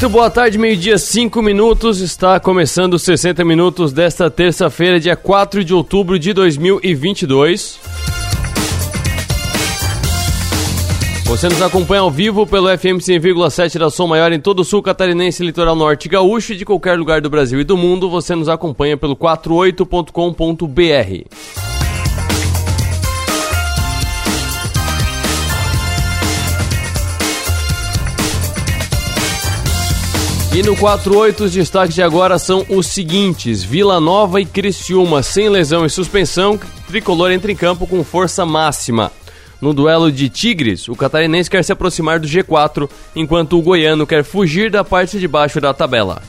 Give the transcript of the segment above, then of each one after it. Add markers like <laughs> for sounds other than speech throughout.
Muito boa tarde, meio-dia, 5 minutos. Está começando os 60 minutos desta terça-feira, dia 4 de outubro de 2022. Você nos acompanha ao vivo pelo FM 100,7 da Som Maior em todo o sul catarinense, litoral norte gaúcho e de qualquer lugar do Brasil e do mundo. Você nos acompanha pelo 48.com.br. E no 48 os destaques de agora são os seguintes: Vila Nova e Criciúma sem lesão e suspensão, tricolor entra em campo com força máxima. No duelo de Tigres, o catarinense quer se aproximar do G4, enquanto o goiano quer fugir da parte de baixo da tabela.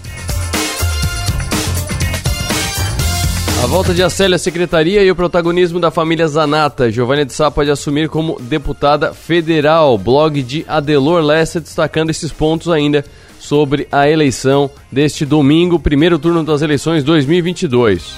A volta de Acélia à secretaria e o protagonismo da família Zanata. Giovanni de Sá pode assumir como deputada federal. Blog de Adelor Lessa destacando esses pontos ainda sobre a eleição deste domingo, primeiro turno das eleições 2022.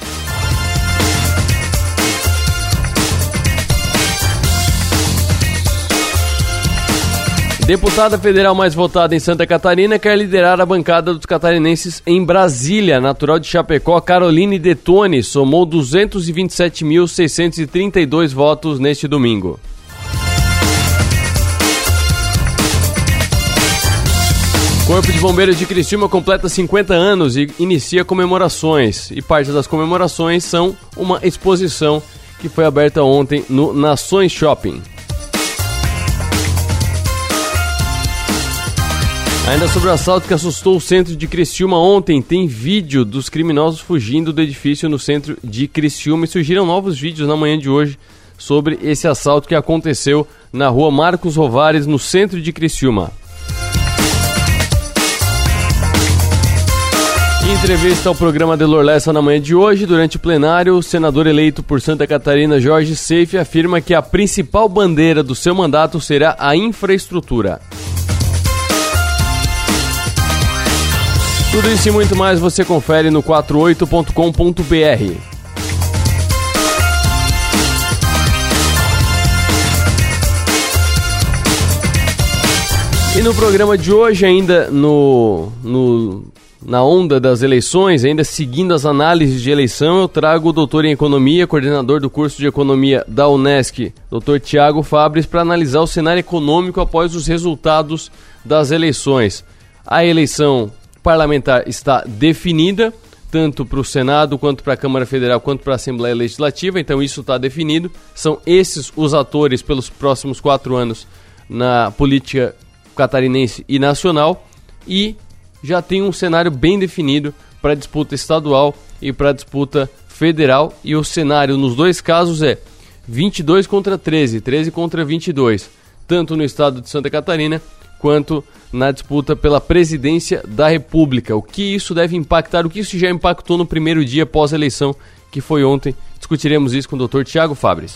Deputada federal mais votada em Santa Catarina quer liderar a bancada dos catarinenses em Brasília. Natural de Chapecó, Caroline Detone somou 227.632 votos neste domingo. Corpo de Bombeiros de Criciúma completa 50 anos e inicia comemorações. E parte das comemorações são uma exposição que foi aberta ontem no Nações Shopping. Ainda sobre o assalto que assustou o centro de Criciúma ontem, tem vídeo dos criminosos fugindo do edifício no centro de Criciúma e surgiram novos vídeos na manhã de hoje sobre esse assalto que aconteceu na rua Marcos Rovares, no centro de Criciúma. Em entrevista ao programa de Lorlessa na manhã de hoje, durante o plenário, o senador eleito por Santa Catarina, Jorge Seife, afirma que a principal bandeira do seu mandato será a infraestrutura. Tudo isso e muito mais você confere no 48.com.br. E no programa de hoje, ainda no, no na onda das eleições, ainda seguindo as análises de eleição, eu trago o doutor em economia, coordenador do curso de economia da Unesc, doutor Tiago Fabres, para analisar o cenário econômico após os resultados das eleições. A eleição parlamentar está definida, tanto para o Senado, quanto para a Câmara Federal, quanto para a Assembleia Legislativa, então isso está definido. São esses os atores pelos próximos quatro anos na política catarinense e nacional. E já tem um cenário bem definido para disputa estadual e para disputa federal. E o cenário nos dois casos é 22 contra 13, 13 contra 22, tanto no estado de Santa Catarina quanto na disputa pela presidência da República. O que isso deve impactar, o que isso já impactou no primeiro dia pós-eleição, que foi ontem. Discutiremos isso com o Dr. Tiago Fabres.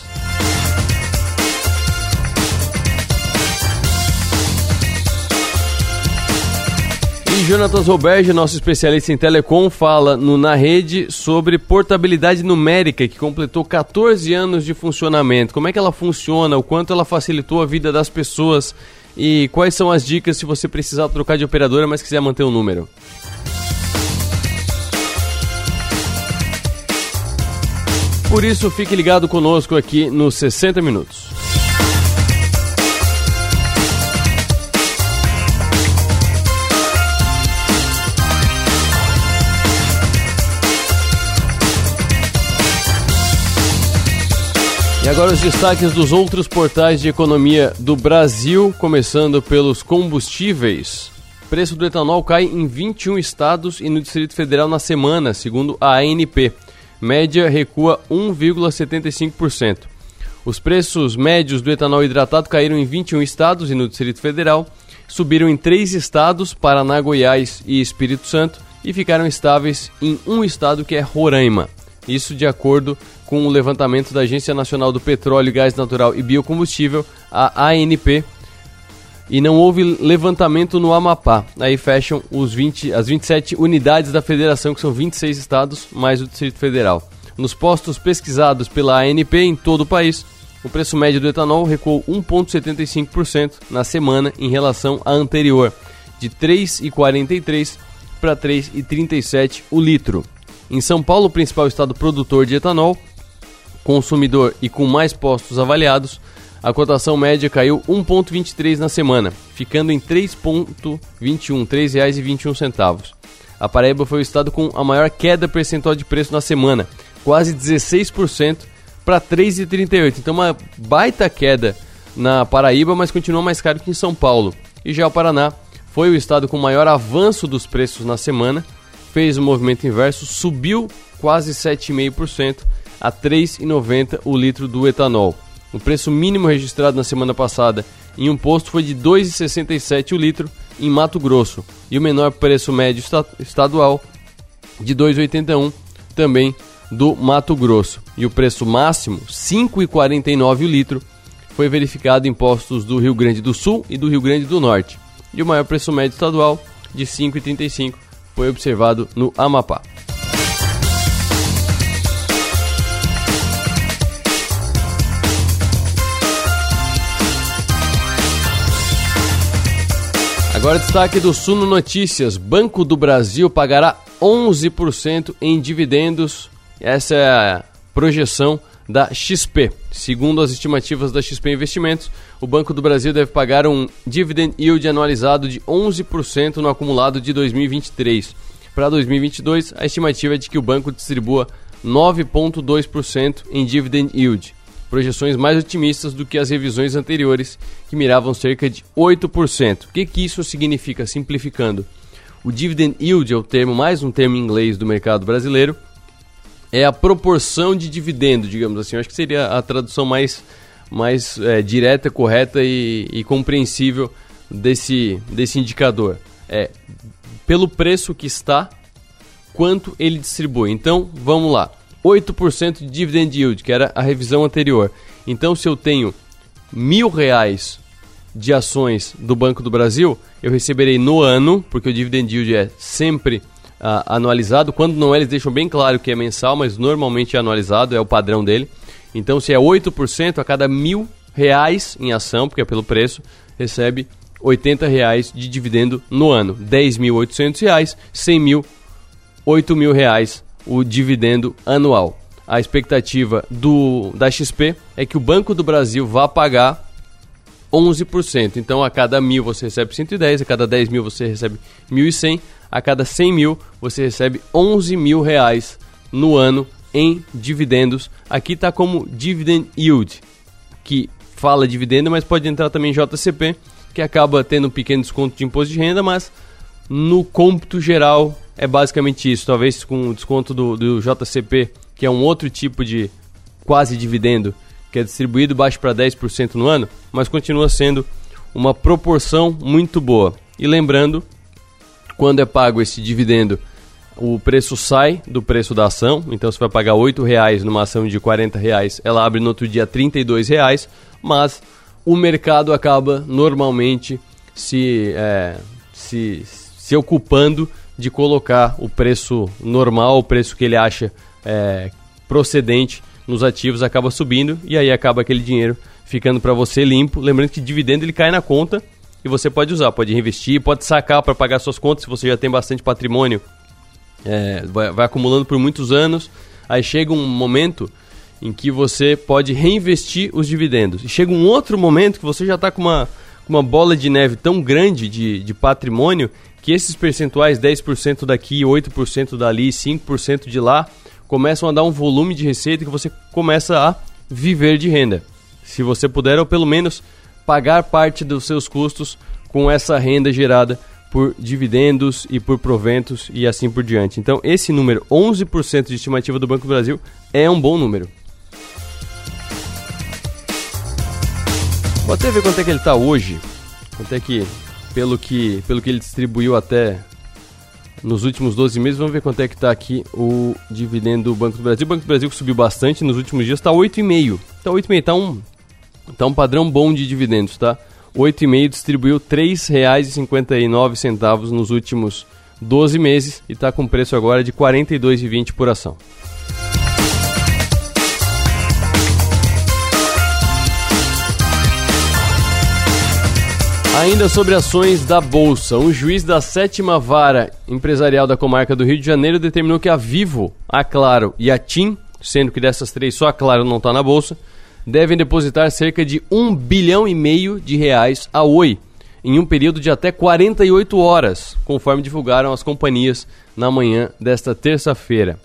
E Jonatas Roberge, nosso especialista em telecom, fala no Na Rede sobre portabilidade numérica, que completou 14 anos de funcionamento. Como é que ela funciona, o quanto ela facilitou a vida das pessoas e quais são as dicas se você precisar trocar de operadora, mas quiser manter o número. Por isso, fique ligado conosco aqui nos 60 Minutos. E agora os destaques dos outros portais de economia do Brasil, começando pelos combustíveis. Preço do etanol cai em 21 estados e no Distrito Federal na semana, segundo a ANP. Média recua 1,75%. Os preços médios do etanol hidratado caíram em 21 estados e no Distrito Federal, subiram em três estados, Paraná, Goiás e Espírito Santo, e ficaram estáveis em um estado que é Roraima. Isso de acordo com o levantamento da Agência Nacional do Petróleo, Gás Natural e Biocombustível, a ANP, e não houve levantamento no Amapá. Aí fecham os 20, as 27 unidades da federação, que são 26 estados, mais o Distrito Federal. Nos postos pesquisados pela ANP em todo o país, o preço médio do etanol recuou 1,75% na semana em relação à anterior. de 3,43 para 3,37 o litro. Em São Paulo, principal estado produtor de etanol, consumidor e com mais postos avaliados, a cotação média caiu 1,23 na semana, ficando em 3,21, R$ 3,21. A Paraíba foi o estado com a maior queda percentual de preço na semana, quase 16% para 3,38. Então uma baita queda na Paraíba, mas continua mais caro que em São Paulo. E já o Paraná foi o estado com maior avanço dos preços na semana, fez o movimento inverso, subiu quase 7,5% a 3,90 o litro do etanol. O preço mínimo registrado na semana passada em um posto foi de 2,67 o litro em Mato Grosso e o menor preço médio estadual de 2,81 também do Mato Grosso. E o preço máximo, 5,49 o litro, foi verificado em postos do Rio Grande do Sul e do Rio Grande do Norte. E o maior preço médio estadual, de 5,35, foi observado no Amapá. Agora destaque do Suno Notícias. Banco do Brasil pagará 11% em dividendos. Essa é a projeção da XP. Segundo as estimativas da XP Investimentos, o Banco do Brasil deve pagar um dividend yield anualizado de 11% no acumulado de 2023. Para 2022, a estimativa é de que o banco distribua 9,2% em dividend yield projeções mais otimistas do que as revisões anteriores, que miravam cerca de 8%. O que, que isso significa, simplificando? O dividend yield é o termo, mais um termo em inglês do mercado brasileiro, é a proporção de dividendo, digamos assim. Eu acho que seria a tradução mais, mais é, direta, correta e, e compreensível desse, desse indicador. É pelo preço que está, quanto ele distribui. Então, vamos lá. 8% de dividend yield, que era a revisão anterior. Então, se eu tenho mil reais de ações do Banco do Brasil, eu receberei no ano, porque o dividend yield é sempre uh, anualizado. Quando não é, eles deixam bem claro que é mensal, mas normalmente é anualizado, é o padrão dele. Então, se é 8% a cada mil reais em ação, porque é pelo preço, recebe 80 reais de dividendo no ano. 10.800 reais, 100 mil, 8 mil reais o dividendo anual. A expectativa do, da XP é que o Banco do Brasil vá pagar 11%. Então, a cada mil você recebe 110, a cada 10 mil você recebe 1.100, a cada 100 mil você recebe 11 mil reais no ano em dividendos. Aqui está como dividend yield, que fala dividendo, mas pode entrar também JCP, que acaba tendo um pequeno desconto de imposto de renda, mas no cômputo geral é basicamente isso. Talvez com o desconto do, do JCP, que é um outro tipo de quase dividendo, que é distribuído baixo para 10% no ano, mas continua sendo uma proporção muito boa. E lembrando, quando é pago esse dividendo, o preço sai do preço da ação, então você vai pagar R$ reais numa ação de R$ reais, ela abre no outro dia R$ reais, mas o mercado acaba normalmente se, é, se, se ocupando de colocar o preço normal, o preço que ele acha é, procedente nos ativos, acaba subindo e aí acaba aquele dinheiro ficando para você limpo. Lembrando que dividendo ele cai na conta e você pode usar, pode reinvestir, pode sacar para pagar suas contas se você já tem bastante patrimônio, é, vai, vai acumulando por muitos anos. Aí chega um momento em que você pode reinvestir os dividendos. E chega um outro momento que você já está com uma, uma bola de neve tão grande de, de patrimônio que esses percentuais, 10% daqui, 8% dali, 5% de lá, começam a dar um volume de receita que você começa a viver de renda. Se você puder, ou pelo menos pagar parte dos seus custos com essa renda gerada por dividendos e por proventos e assim por diante. Então, esse número, 11% de estimativa do Banco do Brasil, é um bom número. Vou até ver quanto é que ele está hoje. Quanto é que pelo que, pelo que ele distribuiu até nos últimos 12 meses. Vamos ver quanto é que está aqui o dividendo do Banco do Brasil. O Banco do Brasil que subiu bastante nos últimos dias, está 8,5. Está 8,5, está um, tá um padrão bom de dividendos, tá? 8,5 distribuiu R$ 3,59 nos últimos 12 meses e está com preço agora de R$ 42,20 por ação. Ainda sobre ações da Bolsa, um juiz da sétima vara empresarial da comarca do Rio de Janeiro determinou que a Vivo, a Claro e a TIM, sendo que dessas três só a Claro não está na Bolsa, devem depositar cerca de um bilhão e meio de reais a Oi, em um período de até 48 horas, conforme divulgaram as companhias na manhã desta terça-feira.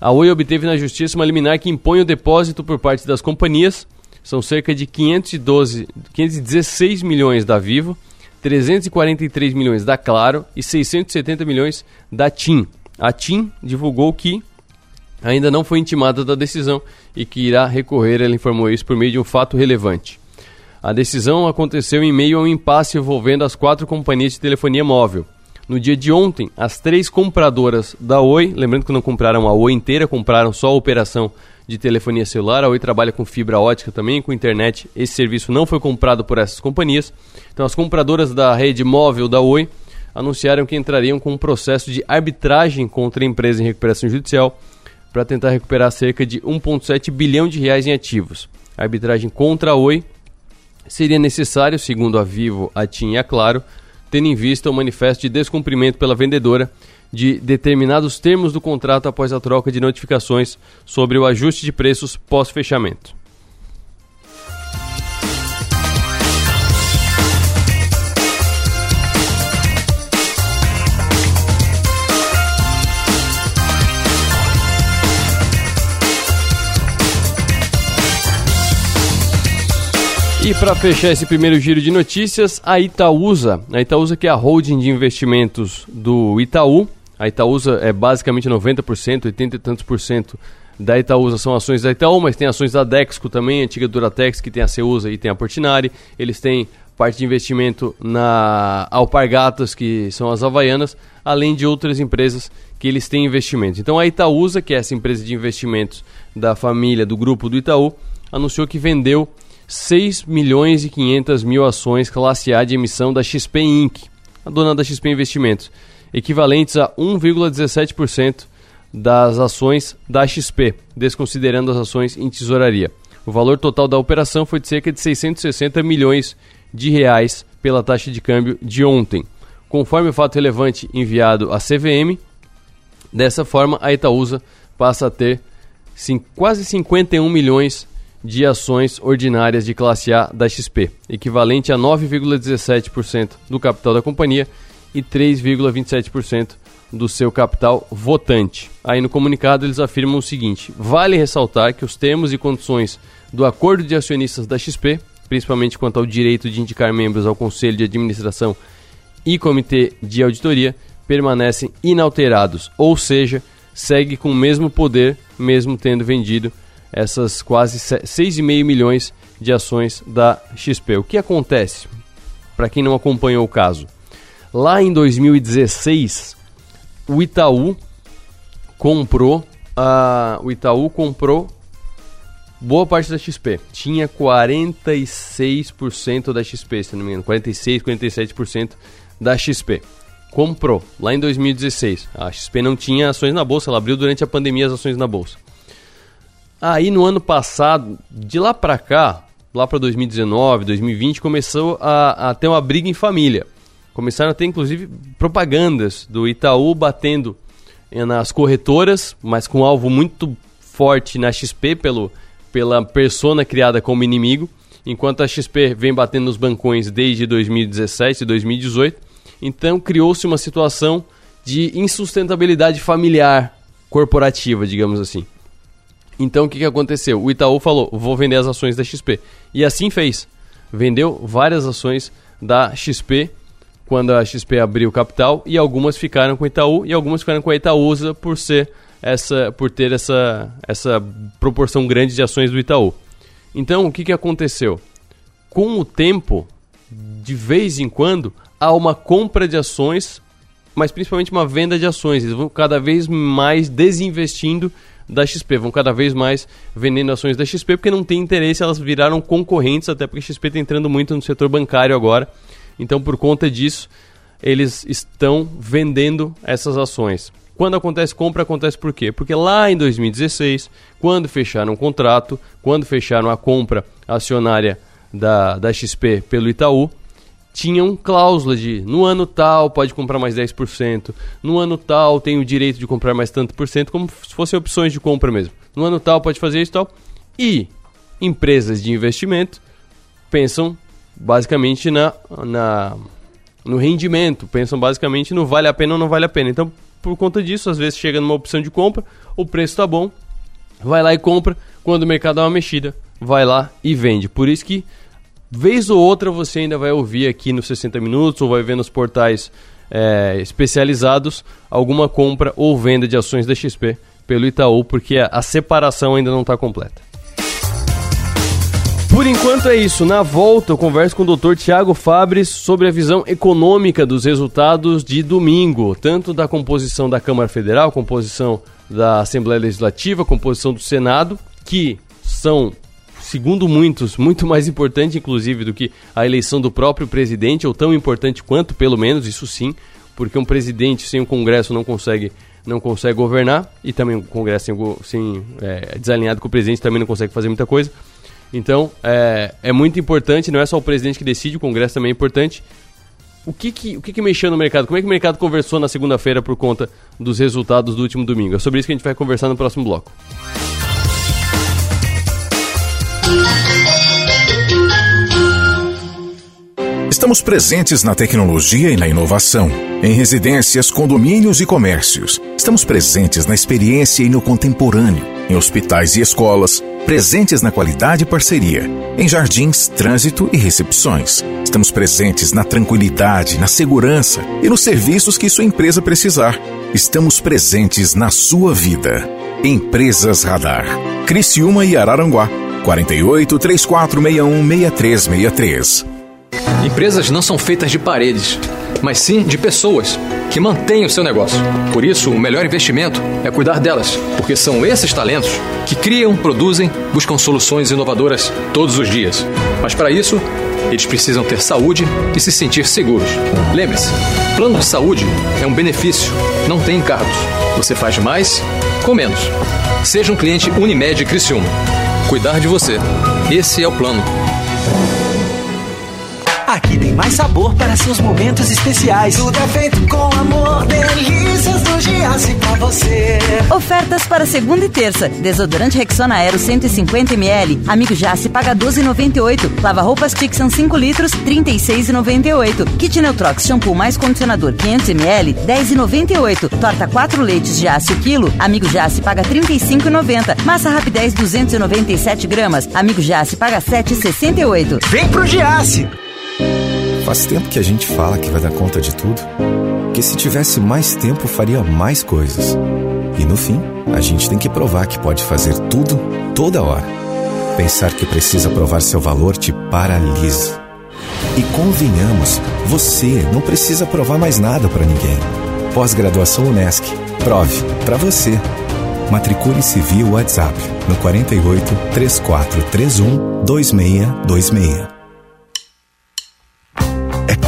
A Oi obteve na justiça uma liminar que impõe o depósito por parte das companhias são cerca de 512, 516 milhões da Vivo, 343 milhões da Claro e 670 milhões da TIM. A TIM divulgou que ainda não foi intimada da decisão e que irá recorrer, ela informou isso por meio de um fato relevante. A decisão aconteceu em meio a um impasse envolvendo as quatro companhias de telefonia móvel. No dia de ontem, as três compradoras da Oi, lembrando que não compraram a Oi inteira, compraram só a operação de telefonia celular. A Oi trabalha com fibra ótica também, com internet. Esse serviço não foi comprado por essas companhias. Então, as compradoras da rede móvel da Oi anunciaram que entrariam com um processo de arbitragem contra a empresa em recuperação judicial para tentar recuperar cerca de 1,7 bilhão de reais em ativos. A arbitragem contra a Oi seria necessário, segundo a Vivo, a TIM e a Claro, tendo em vista o manifesto de descumprimento pela vendedora de determinados termos do contrato após a troca de notificações sobre o ajuste de preços pós-fechamento. E para fechar esse primeiro giro de notícias, a Itaúsa, a Itaúsa que é a holding de investimentos do Itaú, a Itaúsa é basicamente 90%, 80 e tantos por cento da Itaúsa são ações da Itaú, mas tem ações da Dexco também, antiga Duratex, que tem a Ceusa e tem a Portinari. Eles têm parte de investimento na Alpargatas, que são as havaianas, além de outras empresas que eles têm investimentos. Então a Itaúsa, que é essa empresa de investimentos da família, do grupo do Itaú, anunciou que vendeu 6 milhões e 500 mil ações classe A de emissão da XP Inc., a dona da XP Investimentos equivalentes a 1,17% das ações da XP, desconsiderando as ações em tesouraria. O valor total da operação foi de cerca de 660 milhões de reais pela taxa de câmbio de ontem. Conforme o fato relevante enviado à CVM, dessa forma a Itaúsa passa a ter sim, quase 51 milhões de ações ordinárias de classe A da XP, equivalente a 9,17% do capital da companhia e 3,27% do seu capital votante. Aí no comunicado eles afirmam o seguinte: vale ressaltar que os termos e condições do acordo de acionistas da XP, principalmente quanto ao direito de indicar membros ao conselho de administração e comitê de auditoria, permanecem inalterados, ou seja, segue com o mesmo poder, mesmo tendo vendido essas quase 6,5 milhões de ações da XP. O que acontece? Para quem não acompanhou o caso, Lá em 2016, o Itaú comprou uh, o Itaú comprou boa parte da XP. Tinha 46% da XP, se não me engano, 46, 47% da XP. Comprou lá em 2016. A XP não tinha ações na bolsa, ela abriu durante a pandemia as ações na bolsa. Aí no ano passado, de lá para cá, lá para 2019, 2020, começou a, a ter uma briga em família. Começaram a ter, inclusive, propagandas do Itaú batendo eh, nas corretoras, mas com um alvo muito forte na XP pelo, pela persona criada como inimigo, enquanto a XP vem batendo nos bancões desde 2017 e 2018. Então criou-se uma situação de insustentabilidade familiar corporativa, digamos assim. Então o que, que aconteceu? O Itaú falou: vou vender as ações da XP. E assim fez. Vendeu várias ações da XP quando a XP abriu capital e algumas ficaram com Itaú e algumas ficaram com a Itaúsa por ser essa por ter essa essa proporção grande de ações do Itaú. Então, o que, que aconteceu? Com o tempo, de vez em quando, há uma compra de ações, mas principalmente uma venda de ações. Eles vão cada vez mais desinvestindo da XP, vão cada vez mais vendendo ações da XP porque não tem interesse, elas viraram concorrentes, até porque a XP está entrando muito no setor bancário agora então, por conta disso, eles estão vendendo essas ações. Quando acontece compra, acontece por quê? Porque lá em 2016, quando fecharam o contrato, quando fecharam a compra acionária da, da XP pelo Itaú, tinham cláusula de no ano tal pode comprar mais 10%, no ano tal tem o direito de comprar mais tanto por cento, como se fossem opções de compra mesmo. No ano tal pode fazer isso e tal. E empresas de investimento pensam basicamente na, na no rendimento, pensam basicamente no vale a pena ou não vale a pena. Então, por conta disso, às vezes chega numa opção de compra, o preço está bom, vai lá e compra, quando o mercado dá uma mexida, vai lá e vende. Por isso que vez ou outra você ainda vai ouvir aqui nos 60 minutos ou vai ver nos portais é, especializados alguma compra ou venda de ações da XP pelo Itaú, porque a, a separação ainda não está completa. Por enquanto é isso. Na volta eu converso com o Dr. Tiago Fabres sobre a visão econômica dos resultados de domingo, tanto da composição da Câmara Federal, composição da Assembleia Legislativa, composição do Senado, que são segundo muitos, muito mais importante, inclusive, do que a eleição do próprio presidente, ou tão importante quanto, pelo menos, isso sim, porque um presidente sem o Congresso não consegue, não consegue governar, e também o Congresso sem, sem é, desalinhado com o presidente também não consegue fazer muita coisa. Então, é, é muito importante, não é só o presidente que decide, o Congresso também é importante. O que que, o que que mexeu no mercado? Como é que o mercado conversou na segunda-feira por conta dos resultados do último domingo? É sobre isso que a gente vai conversar no próximo bloco. Estamos presentes na tecnologia e na inovação, em residências, condomínios e comércios. Estamos presentes na experiência e no contemporâneo, em hospitais e escolas, presentes na qualidade e parceria, em jardins, trânsito e recepções. Estamos presentes na tranquilidade, na segurança e nos serviços que sua empresa precisar. Estamos presentes na sua vida. Empresas Radar. Criciúma e Araranguá. 48 3461 6363. Empresas não são feitas de paredes, mas sim de pessoas que mantêm o seu negócio. Por isso, o melhor investimento é cuidar delas, porque são esses talentos que criam, produzem, buscam soluções inovadoras todos os dias. Mas para isso, eles precisam ter saúde e se sentir seguros. Lembre-se, plano de saúde é um benefício, não tem encargos. Você faz mais com menos. Seja um cliente Unimed Criciúma. Cuidar de você. Esse é o plano. Aqui tem mais sabor para seus momentos especiais. Tudo é feito com amor, delícias do Giasse pra você. Ofertas para segunda e terça. Desodorante Rexona Aero 150ml. Amigo Jace paga 12,98. Lava roupas Tixan 5 litros, 36,98. Kit Neutrox shampoo mais condicionador 500ml, 10,98. Torta 4 leites Jace o quilo. Amigo Jace paga 35,90. Massa Rapidez 297 gramas. Amigo Jace paga 7,68. Vem pro Giasse! Faz tempo que a gente fala que vai dar conta de tudo, que se tivesse mais tempo faria mais coisas. E no fim, a gente tem que provar que pode fazer tudo, toda hora. Pensar que precisa provar seu valor te paralisa. E convenhamos, você não precisa provar mais nada para ninguém. Pós-graduação Unesc. Prove para você. Matricule-se via WhatsApp no 48 3431 2626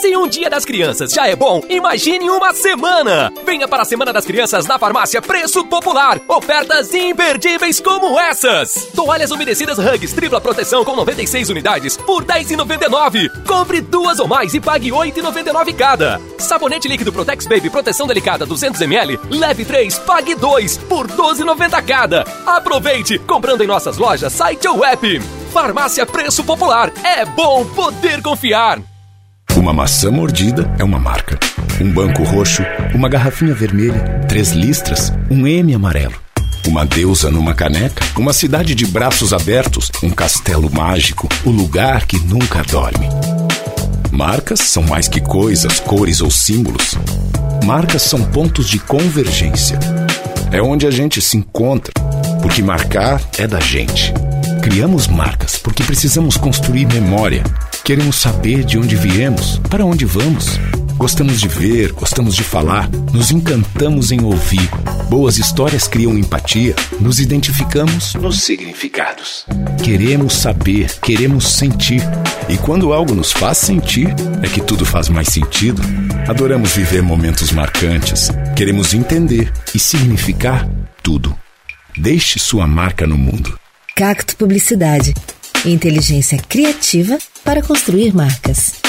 Se um dia das crianças já é bom, imagine uma semana! Venha para a Semana das Crianças na farmácia Preço Popular. Ofertas imperdíveis como essas: Toalhas umedecidas Hugs tripla proteção com 96 unidades por R$ 10,99. Compre duas ou mais e pague R$ 8,99 cada. Sabonete líquido Protex Baby proteção delicada 200ml, leve 3, pague 2 por R$ 12,90 cada. Aproveite comprando em nossas lojas, site ou app. Farmácia Preço Popular. É bom poder confiar. Uma maçã mordida é uma marca. Um banco roxo, uma garrafinha vermelha, três listras, um M amarelo. Uma deusa numa caneca, uma cidade de braços abertos, um castelo mágico, o lugar que nunca dorme. Marcas são mais que coisas, cores ou símbolos. Marcas são pontos de convergência. É onde a gente se encontra, porque marcar é da gente. Criamos marcas porque precisamos construir memória Queremos saber de onde viemos, para onde vamos. Gostamos de ver, gostamos de falar, nos encantamos em ouvir. Boas histórias criam empatia, nos identificamos nos significados. Queremos saber, queremos sentir. E quando algo nos faz sentir, é que tudo faz mais sentido. Adoramos viver momentos marcantes. Queremos entender e significar tudo. Deixe sua marca no mundo. Cacto Publicidade. Inteligência criativa para construir marcas.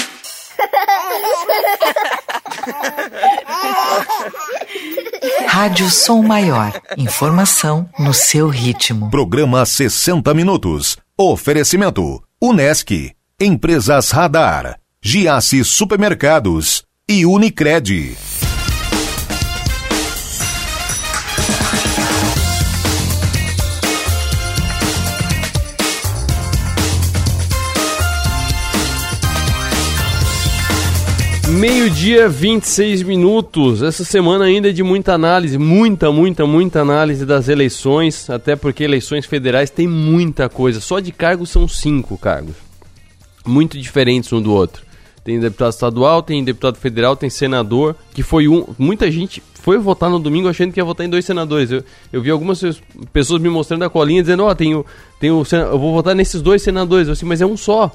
Rádio Som Maior. Informação no seu ritmo. Programa 60 Minutos. Oferecimento. Unesc. Empresas Radar. Giasse Supermercados. E Unicred. Meio-dia, 26 minutos. Essa semana ainda é de muita análise, muita, muita, muita análise das eleições, até porque eleições federais tem muita coisa. Só de cargos são cinco cargos, muito diferentes um do outro. Tem deputado estadual, tem deputado federal, tem senador, que foi um. Muita gente foi votar no domingo achando que ia votar em dois senadores. Eu, eu vi algumas pessoas me mostrando a colinha dizendo: Ó, oh, tenho, tenho, eu vou votar nesses dois senadores. Eu assim, mas é um só.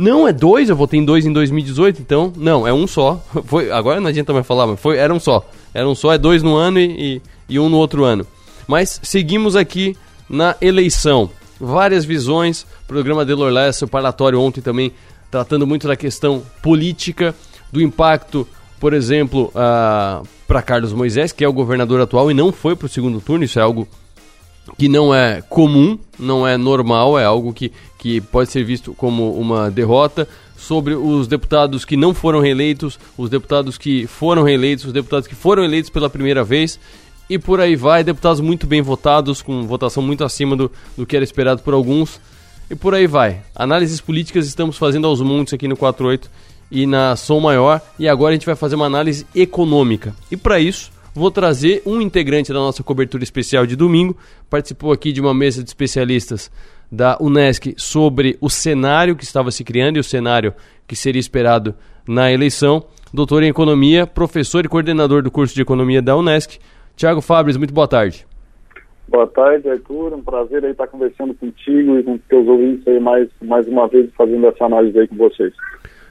Não, é dois, eu votei em dois em 2018, então. Não, é um só. <laughs> Foi, agora não adianta mais falar, mas foi, era um só. Era um só, é dois no ano e, e, e um no outro ano. Mas seguimos aqui na eleição. Várias visões, programa de Lorlessa, o parlatório ontem também tratando muito da questão política, do impacto, por exemplo, uh, para Carlos Moisés, que é o governador atual e não foi para o segundo turno, isso é algo que não é comum, não é normal, é algo que, que pode ser visto como uma derrota. Sobre os deputados que não foram reeleitos, os deputados que foram reeleitos, os deputados que foram eleitos pela primeira vez e por aí vai. Deputados muito bem votados, com votação muito acima do, do que era esperado por alguns e por aí vai. Análises políticas estamos fazendo aos montes aqui no 48 e na Som Maior e agora a gente vai fazer uma análise econômica. E para isso vou trazer um integrante da nossa cobertura especial de domingo. Participou aqui de uma mesa de especialistas da Unesc sobre o cenário que estava se criando e o cenário que seria esperado na eleição. Doutor em Economia, professor e coordenador do curso de Economia da Unesc. Tiago Fabres, muito boa tarde. Boa tarde, Arthur. Um prazer estar conversando contigo e com teus ouvintes aí mais, mais uma vez fazendo essa análise aí com vocês.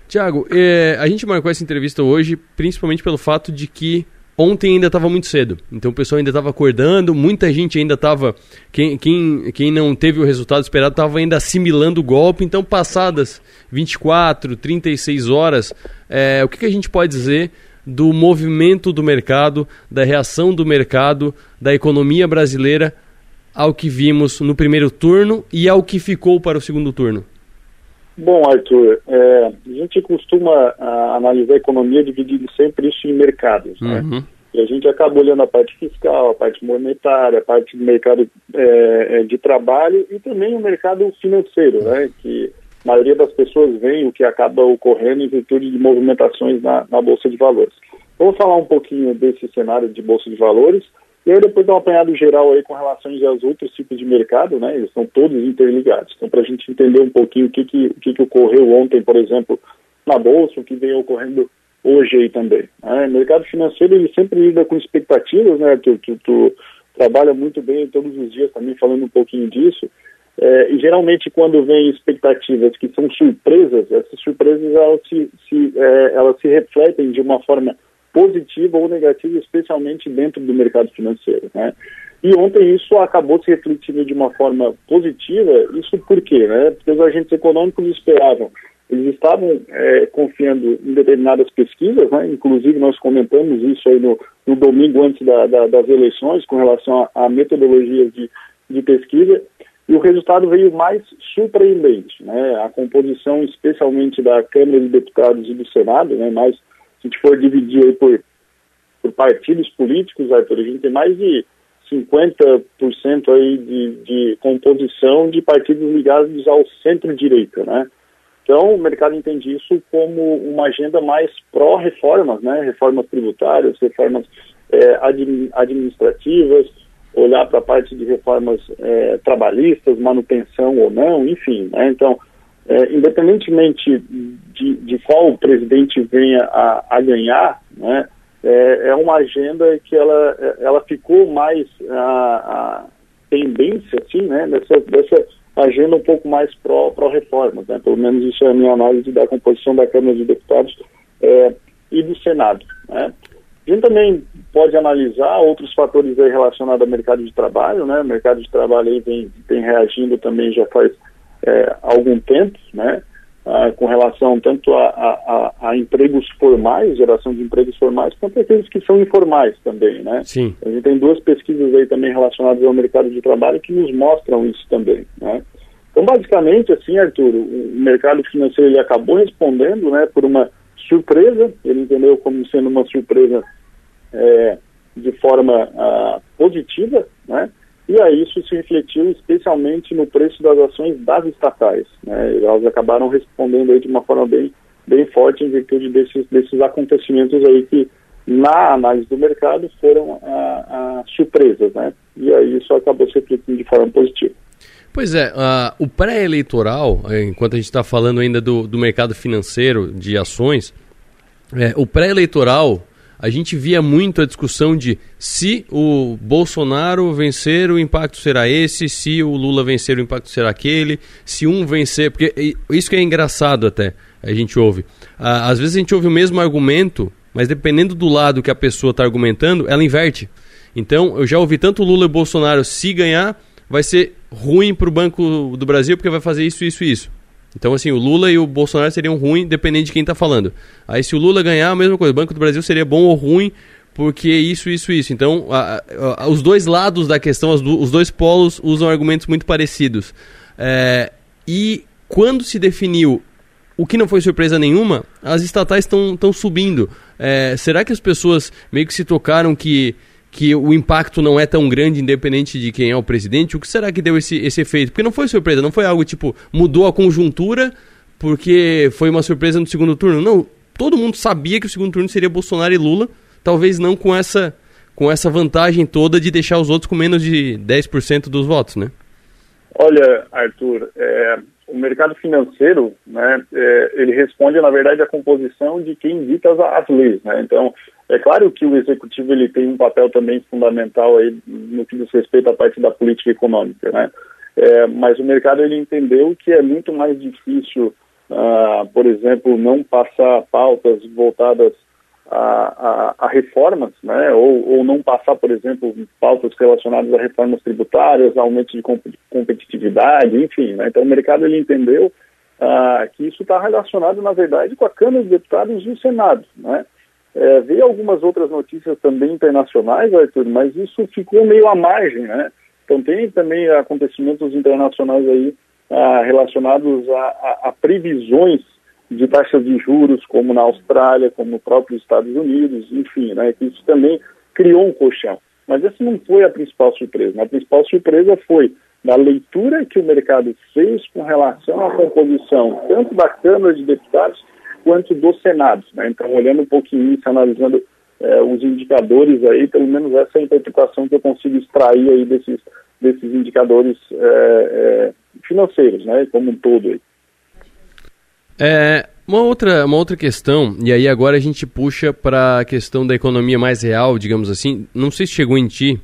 Tiago, é, a gente marcou essa entrevista hoje principalmente pelo fato de que Ontem ainda estava muito cedo, então o pessoal ainda estava acordando, muita gente ainda estava. Quem, quem, quem não teve o resultado esperado estava ainda assimilando o golpe, então passadas 24, 36 horas, é, o que, que a gente pode dizer do movimento do mercado, da reação do mercado, da economia brasileira ao que vimos no primeiro turno e ao que ficou para o segundo turno? Bom, Arthur, é, a gente costuma a, analisar a economia dividindo sempre isso em mercados, né? Uhum. E a gente acaba olhando a parte fiscal, a parte monetária, a parte do mercado é, é, de trabalho e também o mercado financeiro, né? Que a maioria das pessoas vê o que acaba ocorrendo em virtude de movimentações na, na Bolsa de Valores. Vou falar um pouquinho desse cenário de Bolsa de Valores e aí depois dá um apanhado geral aí com relação aos outros tipos de mercado, né? Eles são todos interligados. Então, para a gente entender um pouquinho o que, que, o que, que ocorreu ontem, por exemplo, na Bolsa, o que vem ocorrendo hoje aí também. Né? O mercado financeiro, ele sempre lida com expectativas, né? Tu, tu, tu trabalha muito bem todos os dias também falando um pouquinho disso. É, e geralmente quando vem expectativas que são surpresas, essas surpresas elas se, se é, elas se refletem de uma forma positiva ou negativa, especialmente dentro do mercado financeiro, né? E ontem isso acabou se refletindo de uma forma positiva. Isso por quê? Né? Porque os agentes econômicos esperavam. Eles estavam é, confiando em determinadas pesquisas, né? inclusive nós comentamos isso aí no, no domingo antes da, da, das eleições, com relação a, metodologias de, de pesquisa, e o resultado veio mais surpreendente. Né? A composição, especialmente da Câmara de Deputados e do Senado, né? mais se a gente for dividir aí por, por partidos políticos, Arthur, a gente tem mais de 50% aí de, de composição de partidos ligados ao centro-direita, né? Então, o mercado entende isso como uma agenda mais pró-reformas, né? Reformas tributárias, reformas é, administrativas, olhar para a parte de reformas é, trabalhistas, manutenção ou não, enfim. Né? Então, é, independentemente de, de qual presidente venha a, a ganhar, né, é, é, uma agenda que ela, ela ficou mais a, a tendência, assim, né, dessa, dessa agenda um pouco mais pró-reformas, né, pelo menos isso é a minha análise da composição da Câmara de Deputados é, e do Senado, né. A gente também pode analisar outros fatores relacionados ao mercado de trabalho, né, o mercado de trabalho aí vem, vem reagindo também já faz é, algum tempo, né, ah, com relação tanto a, a, a, empregos formais, geração de empregos formais, quanto aqueles que são informais também, né? Sim. A gente tem duas pesquisas aí também relacionadas ao mercado de trabalho que nos mostram isso também, né? Então, basicamente, assim, Arthur, o mercado financeiro ele acabou respondendo, né, por uma surpresa, ele entendeu como sendo uma surpresa é, de forma ah, positiva, né? E aí isso se refletiu especialmente no preço das ações das estatais. Né? Elas acabaram respondendo aí de uma forma bem, bem forte em virtude desses, desses acontecimentos aí que, na análise do mercado, foram a, a surpresas. Né? E aí isso acabou se refletindo de forma positiva. Pois é, uh, o pré-eleitoral, eh, enquanto a gente está falando ainda do, do mercado financeiro de ações, é, o pré-eleitoral a gente via muito a discussão de se o Bolsonaro vencer, o impacto será esse, se o Lula vencer, o impacto será aquele, se um vencer, porque isso que é engraçado até, a gente ouve. Às vezes a gente ouve o mesmo argumento, mas dependendo do lado que a pessoa está argumentando, ela inverte. Então, eu já ouvi tanto Lula e Bolsonaro, se ganhar, vai ser ruim para o Banco do Brasil porque vai fazer isso, isso e isso. Então, assim, o Lula e o Bolsonaro seriam ruins, dependendo de quem está falando. Aí, se o Lula ganhar, a mesma coisa. O Banco do Brasil seria bom ou ruim, porque isso, isso, isso. Então, a, a, os dois lados da questão, do, os dois polos usam argumentos muito parecidos. É, e quando se definiu o que não foi surpresa nenhuma, as estatais estão subindo. É, será que as pessoas meio que se tocaram que que o impacto não é tão grande, independente de quem é o presidente, o que será que deu esse, esse efeito? Porque não foi surpresa, não foi algo tipo, mudou a conjuntura porque foi uma surpresa no segundo turno. Não, todo mundo sabia que o segundo turno seria Bolsonaro e Lula, talvez não com essa, com essa vantagem toda de deixar os outros com menos de 10% dos votos, né? Olha, Arthur, é, o mercado financeiro, né, é, ele responde, na verdade, à composição de quem dita as, as leis, né? Então, é claro que o executivo ele tem um papel também fundamental aí no que diz respeito à parte da política econômica, né? É, mas o mercado ele entendeu que é muito mais difícil, uh, por exemplo, não passar pautas voltadas a, a, a reformas, né? Ou, ou, não passar, por exemplo, pautas relacionadas a reformas tributárias, aumento de competitividade, enfim. Né? Então o mercado ele entendeu uh, que isso está relacionado, na verdade, com a Câmara de Deputados e o Senado, né? É, veio algumas outras notícias também internacionais, Arthur, mas isso ficou meio à margem, né? Então tem também acontecimentos internacionais aí ah, relacionados a, a, a, previsões de taxas de juros, como na Austrália, como no próprio Estados Unidos, enfim, né? Que isso também criou um colchão. Mas essa não foi a principal surpresa. A principal surpresa foi da leitura que o mercado fez com relação à composição tanto da Câmara de Deputados quanto do Senado. Né? Então, olhando um pouquinho isso, analisando é, os indicadores aí, pelo menos essa é a interpretação que eu consigo extrair aí desses, desses indicadores é, é, financeiros, né, como um todo. Aí. É, uma outra, uma outra questão, e aí agora a gente puxa para a questão da economia mais real, digamos assim. Não sei se chegou em ti,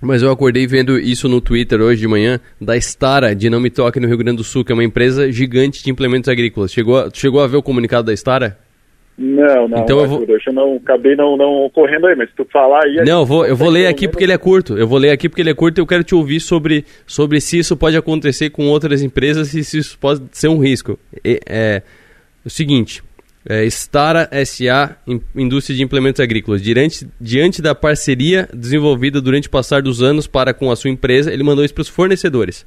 mas eu acordei vendo isso no Twitter hoje de manhã, da Stara, de Não Me Toque, no Rio Grande do Sul, que é uma empresa gigante de implementos agrícolas. Chegou a, chegou a ver o comunicado da Stara? Não, não, então eu vou... eu não, acabei não, não ocorrendo aí, mas se tu falar aí... Não, eu vou, eu vou ler aqui porque ele é curto, eu vou ler aqui porque ele é curto e eu quero te ouvir sobre, sobre se isso pode acontecer com outras empresas e se isso pode ser um risco. É, é o seguinte, é, Stara SA, Indústria de Implementos Agrícolas. Diante, diante da parceria desenvolvida durante o passar dos anos para com a sua empresa, ele mandou isso para os fornecedores.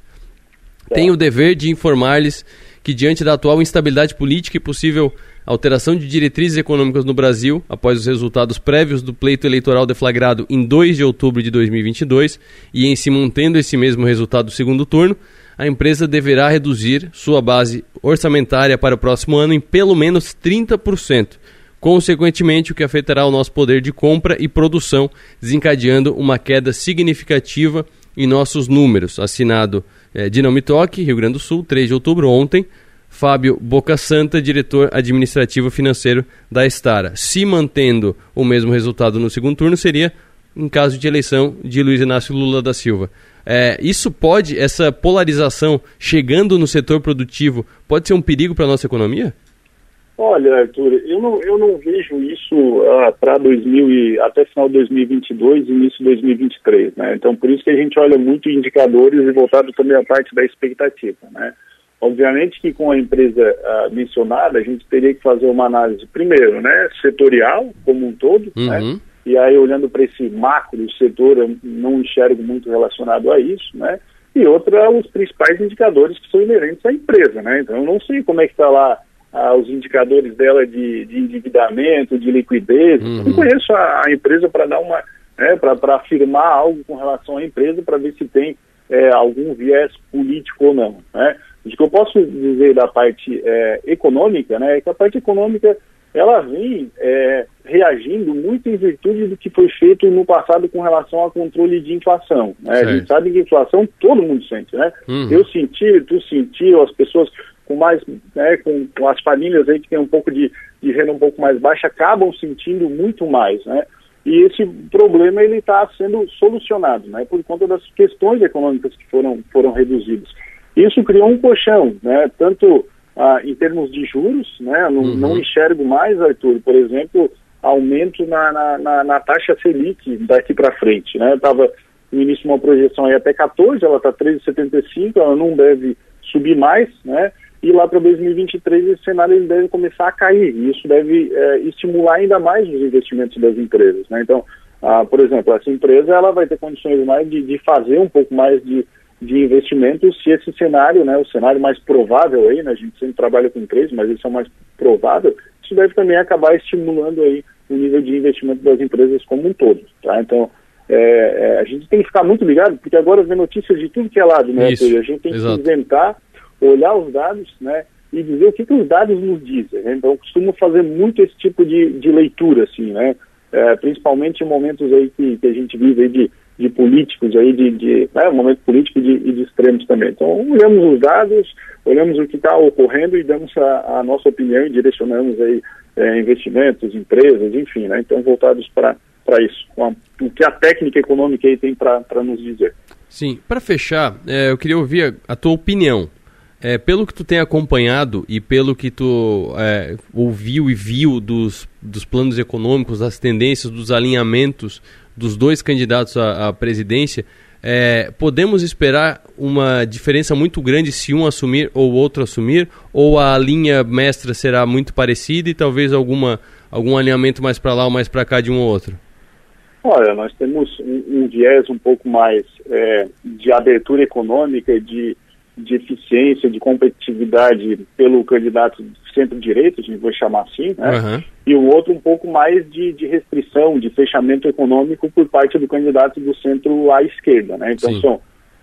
Tem o dever de informar-lhes que, diante da atual instabilidade política e possível alteração de diretrizes econômicas no Brasil, após os resultados prévios do pleito eleitoral deflagrado em 2 de outubro de 2022 e em se mantendo esse mesmo resultado do segundo turno, a empresa deverá reduzir sua base orçamentária para o próximo ano em pelo menos 30%, consequentemente, o que afetará o nosso poder de compra e produção, desencadeando uma queda significativa em nossos números. Assinado é, Dinamitoque, Rio Grande do Sul, 3 de outubro, ontem. Fábio Boca Santa, diretor administrativo financeiro da Estara. Se mantendo o mesmo resultado no segundo turno, seria em caso de eleição de Luiz Inácio Lula da Silva. É, isso pode, essa polarização chegando no setor produtivo, pode ser um perigo para a nossa economia? Olha, Arthur, eu não, eu não vejo isso ah, para 2000 e, até final de 2022 e início de 2023, né? Então, por isso que a gente olha muito indicadores e voltado também à parte da expectativa, né? Obviamente que com a empresa ah, mencionada, a gente teria que fazer uma análise, primeiro, né, setorial como um todo, né? uhum. né? E aí, olhando para esse macro setor, eu não enxergo muito relacionado a isso, né? E outra, os principais indicadores que são inerentes à empresa, né? Então, eu não sei como é que está lá ah, os indicadores dela de, de endividamento, de liquidez. Uhum. Não conheço a, a empresa para dar uma, né, para afirmar algo com relação à empresa para ver se tem é, algum viés político ou não, né? O que eu posso dizer da parte é, econômica, né, é que a parte econômica ela vem é, reagindo muito em virtude do que foi feito no passado com relação ao controle de inflação. Né? A gente sabe que inflação todo mundo sente, né? Uhum. Eu senti, tu sentiu, as pessoas com mais, né, com, com, as famílias aí que têm um pouco de, de renda um pouco mais baixa acabam sentindo muito mais, né? E esse problema ele está sendo solucionado, né? Por conta das questões econômicas que foram foram reduzidas. Isso criou um colchão, né? Tanto ah, em termos de juros, né? Não, uhum. não, enxergo mais, Arthur, por exemplo, aumento na, na, na, na taxa Selic daqui para frente, né? Estava no início uma projeção aí até 14, ela está 13,75, ela não deve subir mais, né? E lá para 2023 esse cenário ele deve começar a cair, e isso deve é, estimular ainda mais os investimentos das empresas, né? Então, ah, por exemplo, essa empresa ela vai ter condições mais de, de fazer um pouco mais de de investimentos se esse cenário, né, o cenário mais provável aí, né, a gente sempre trabalha com três, mas esse é o mais provável, isso deve também acabar estimulando aí o nível de investimento das empresas como um todo, tá? Então, é, é, a gente tem que ficar muito ligado, porque agora vem notícias de tudo que é lado, né? Isso, a gente tem exato. que inventar, olhar os dados, né? E dizer o que, que os dados nos dizem. Né? Então, eu costumo fazer muito esse tipo de, de leitura, assim, né? É, principalmente em momentos aí que, que a gente vive aí de de políticos aí, de, de né, um momento político de, de, extremos também. Então, olhamos os dados, olhamos o que está ocorrendo e damos a, a, nossa opinião e direcionamos aí é, investimentos, empresas, enfim, né? Então, voltados para isso, a, o que a técnica econômica aí tem para nos dizer. Sim, para fechar, é, eu queria ouvir a, a tua opinião. É, pelo que tu tem acompanhado e pelo que tu é, ouviu e viu dos, dos planos econômicos, das tendências, dos alinhamentos dos dois candidatos à, à presidência, é, podemos esperar uma diferença muito grande se um assumir ou outro assumir? Ou a linha mestra será muito parecida e talvez alguma, algum alinhamento mais para lá ou mais para cá de um ou outro? Olha, nós temos um, um viés um pouco mais é, de abertura econômica, de de eficiência, de competitividade pelo candidato centro-direita, a gente vai chamar assim, né? Uhum. E o outro um pouco mais de, de, restrição, de fechamento econômico por parte do candidato do centro à esquerda, né? Então são,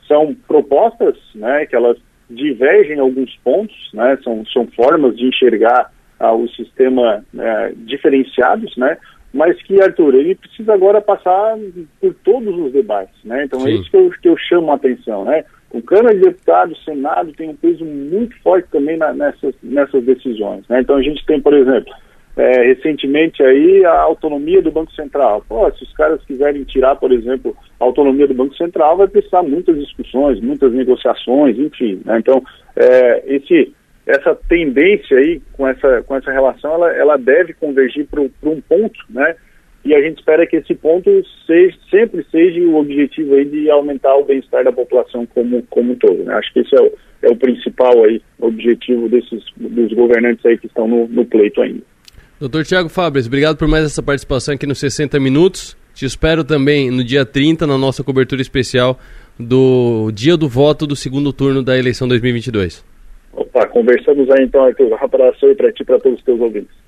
são propostas, né, que elas divergem em alguns pontos, né? São, são formas de enxergar ah, o sistema né, diferenciados, né? Mas que, Arthur, ele precisa agora passar por todos os debates, né? Então é Sim. é isso que eu, que eu chamo a atenção, né? O Câmara de Deputados, Senado tem um peso muito forte também na, nessas, nessas decisões. Né? Então a gente tem, por exemplo, é, recentemente aí a autonomia do Banco Central. Pô, se os caras quiserem tirar, por exemplo, a autonomia do Banco Central, vai precisar muitas discussões, muitas negociações, enfim. Né? Então, é, esse, essa tendência aí com essa, com essa relação, ela, ela deve convergir para um ponto, né? E a gente espera que esse ponto seja, sempre seja o objetivo aí de aumentar o bem-estar da população como, como um todo. Né? Acho que esse é o, é o principal aí, objetivo desses, dos governantes aí que estão no, no pleito ainda. Doutor Tiago Fabres, obrigado por mais essa participação aqui nos 60 Minutos. Te espero também no dia 30 na nossa cobertura especial do dia do voto do segundo turno da eleição 2022. Opa, conversamos aí então, Arthur. Um abraço aí para ti e para todos os teus ouvintes.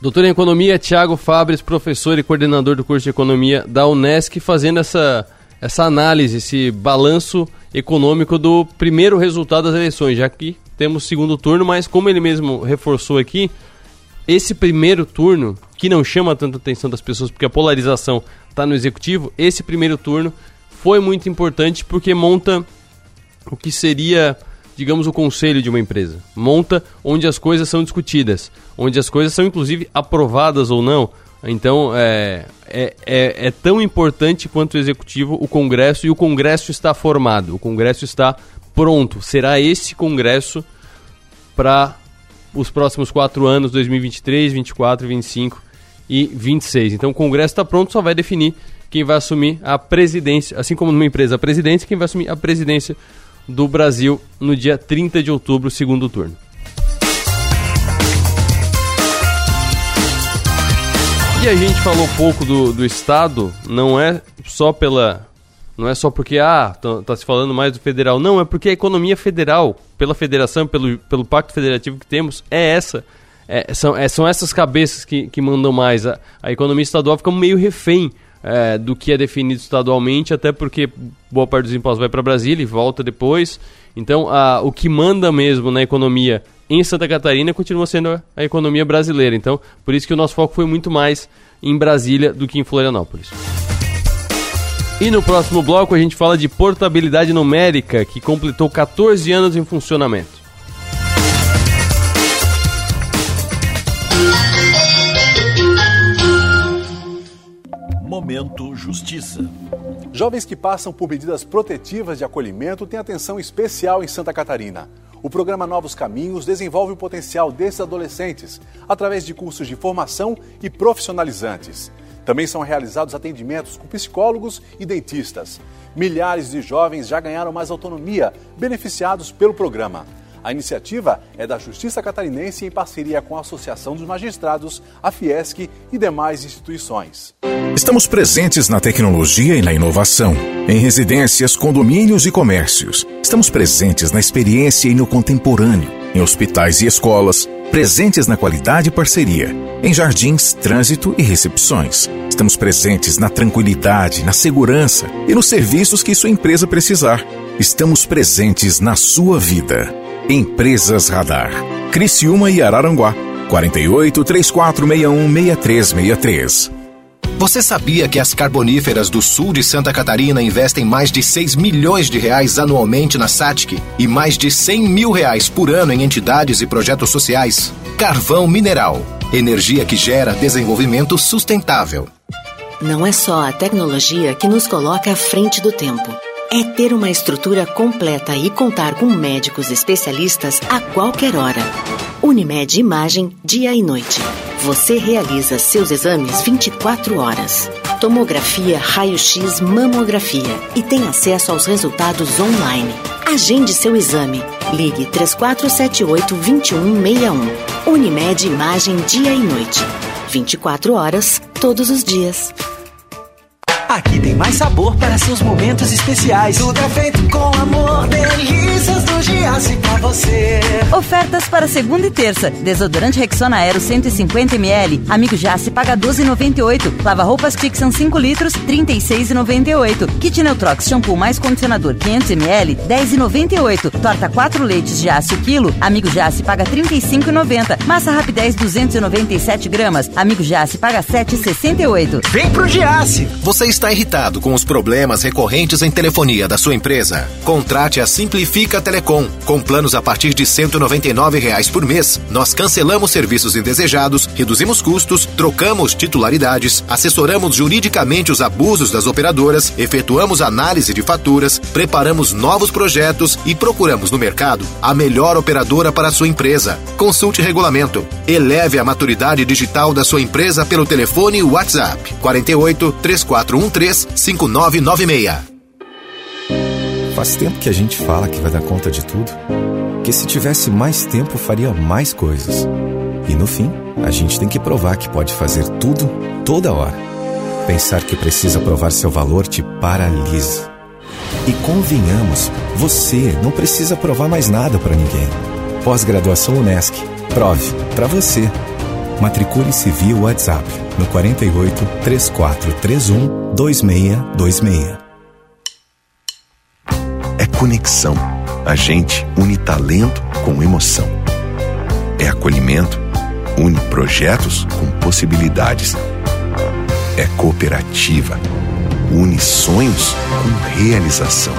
Doutor em Economia, Tiago Fabres, professor e coordenador do curso de Economia da Unesc, fazendo essa, essa análise, esse balanço econômico do primeiro resultado das eleições, já que temos segundo turno, mas como ele mesmo reforçou aqui, esse primeiro turno, que não chama tanta atenção das pessoas porque a polarização está no executivo, esse primeiro turno foi muito importante porque monta o que seria digamos, o conselho de uma empresa. Monta onde as coisas são discutidas, onde as coisas são, inclusive, aprovadas ou não. Então, é, é, é, é tão importante quanto o executivo o Congresso e o Congresso está formado, o Congresso está pronto. Será esse Congresso para os próximos quatro anos, 2023, 2024, 2025 e 26. Então, o Congresso está pronto, só vai definir quem vai assumir a presidência, assim como numa empresa a presidência, quem vai assumir a presidência do Brasil no dia 30 de outubro, segundo turno. E a gente falou pouco do, do Estado, não é só pela. Não é só porque, ah, tá, tá, se falando mais do federal. Não, é porque a economia federal, pela federação, pelo, pelo pacto federativo que temos, é essa. É, são, é, são essas cabeças que, que mandam mais. A, a economia estadual fica meio refém é, do que é definido estadualmente, até porque boa parte dos impostos vai para Brasília e volta depois. Então, a, o que manda mesmo na economia em Santa Catarina continua sendo a economia brasileira. Então, por isso que o nosso foco foi muito mais em Brasília do que em Florianópolis. E no próximo bloco a gente fala de portabilidade numérica, que completou 14 anos em funcionamento. Momento Justiça. Jovens que passam por medidas protetivas de acolhimento têm atenção especial em Santa Catarina. O programa Novos Caminhos desenvolve o potencial desses adolescentes através de cursos de formação e profissionalizantes. Também são realizados atendimentos com psicólogos e dentistas. Milhares de jovens já ganharam mais autonomia, beneficiados pelo programa. A iniciativa é da Justiça Catarinense em parceria com a Associação dos Magistrados, a Fiesc e demais instituições. Estamos presentes na tecnologia e na inovação, em residências, condomínios e comércios. Estamos presentes na experiência e no contemporâneo, em hospitais e escolas, presentes na qualidade e parceria, em jardins, trânsito e recepções. Estamos presentes na tranquilidade, na segurança e nos serviços que sua empresa precisar. Estamos presentes na sua vida. Empresas Radar. Criciúma e Araranguá. 48 3461 6363. Você sabia que as carboníferas do sul de Santa Catarina investem mais de 6 milhões de reais anualmente na SATIC e mais de 100 mil reais por ano em entidades e projetos sociais? Carvão Mineral. Energia que gera desenvolvimento sustentável. Não é só a tecnologia que nos coloca à frente do tempo é ter uma estrutura completa e contar com médicos especialistas a qualquer hora. Unimed Imagem, dia e noite. Você realiza seus exames 24 horas. Tomografia, raio-x, mamografia e tem acesso aos resultados online. Agende seu exame. Ligue 3478 2161. Unimed Imagem, dia e noite. 24 horas, todos os dias. Aqui tem mais sabor para seus momentos especiais. Tudo é feito com amor, delícias do Giasse pra você. Ofertas para segunda e terça. Desodorante Rexona Aero 150ml. Amigo Giasse paga 12,98. Lava roupas Tixan 5 litros, 36,98. Kit Neutrox shampoo mais condicionador 500ml, 10,98. Torta 4 leites Giasse o quilo. Amigo Giasse paga 35,90. Massa Rapidez 297 gramas. Amigo Giasse paga 7,68. Vem pro Giasse. Você está irritado com os problemas recorrentes em telefonia da sua empresa? Contrate a Simplifica Telecom. Com planos a partir de 199 reais por mês, nós cancelamos serviços indesejados, reduzimos custos, trocamos titularidades, assessoramos juridicamente os abusos das operadoras, efetuamos análise de faturas, preparamos novos projetos e procuramos no mercado a melhor operadora para a sua empresa. Consulte regulamento. Eleve a maturidade digital da sua empresa pelo telefone WhatsApp 48 341 5996. Faz tempo que a gente fala que vai dar conta de tudo. Que se tivesse mais tempo faria mais coisas. E no fim, a gente tem que provar que pode fazer tudo, toda hora. Pensar que precisa provar seu valor te paralisa. E convenhamos, você não precisa provar mais nada para ninguém. Pós-graduação Unesc. Prove para você. Matricule-se via WhatsApp no 48 3431 2626. É conexão. A gente une talento com emoção. É acolhimento. Une projetos com possibilidades. É cooperativa. Une sonhos com realização.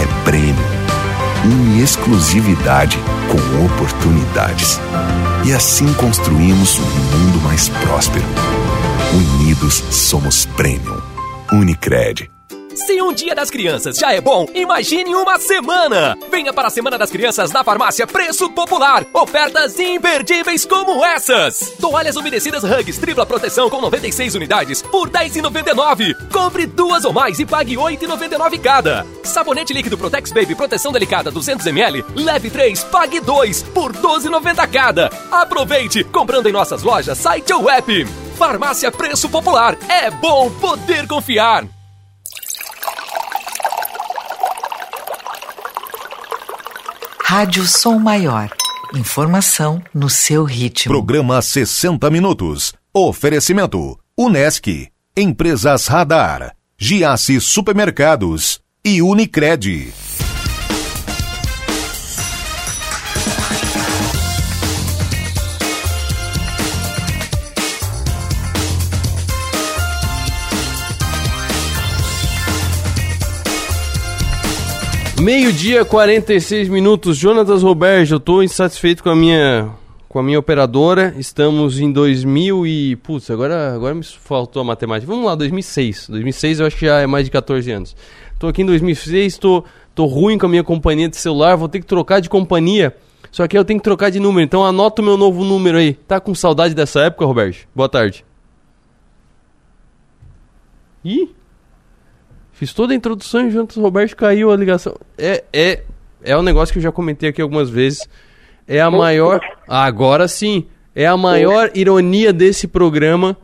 É prêmio. União exclusividade com oportunidades. E assim construímos um mundo mais próspero. Unidos somos Premium. Unicred. Se um dia das crianças já é bom, imagine uma semana! Venha para a Semana das Crianças na farmácia Preço Popular. Ofertas imperdíveis como essas: toalhas umedecidas Hugs tripla proteção com 96 unidades por R$ 10,99. Compre duas ou mais e pague R$ 8,99 cada. Sabonete líquido Protex Baby proteção delicada 200ml, leve 3, pague 2 por R$ 12,90 cada. Aproveite comprando em nossas lojas, site ou app. Farmácia Preço Popular. É bom poder confiar. Rádio Som Maior. Informação no seu ritmo. Programa 60 Minutos. Oferecimento: Unesc, Empresas Radar, Giasse Supermercados e Unicred. Meio-dia, 46 minutos. Jonatas Roberto, eu tô insatisfeito com a minha com a minha operadora. Estamos em 2000 e putz, agora agora me faltou a matemática. Vamos lá, 2006. 2006 eu acho que já é mais de 14 anos. Tô aqui em 2006, tô tô ruim com a minha companhia de celular, vou ter que trocar de companhia. Só que eu tenho que trocar de número, então anota o meu novo número aí. Tá com saudade dessa época, Roberto? Boa tarde. Ih, Fiz toda a introdução e juntos o Roberto caiu a ligação. É, é, é um negócio que eu já comentei aqui algumas vezes. É a maior. Agora sim. É a maior ironia desse programa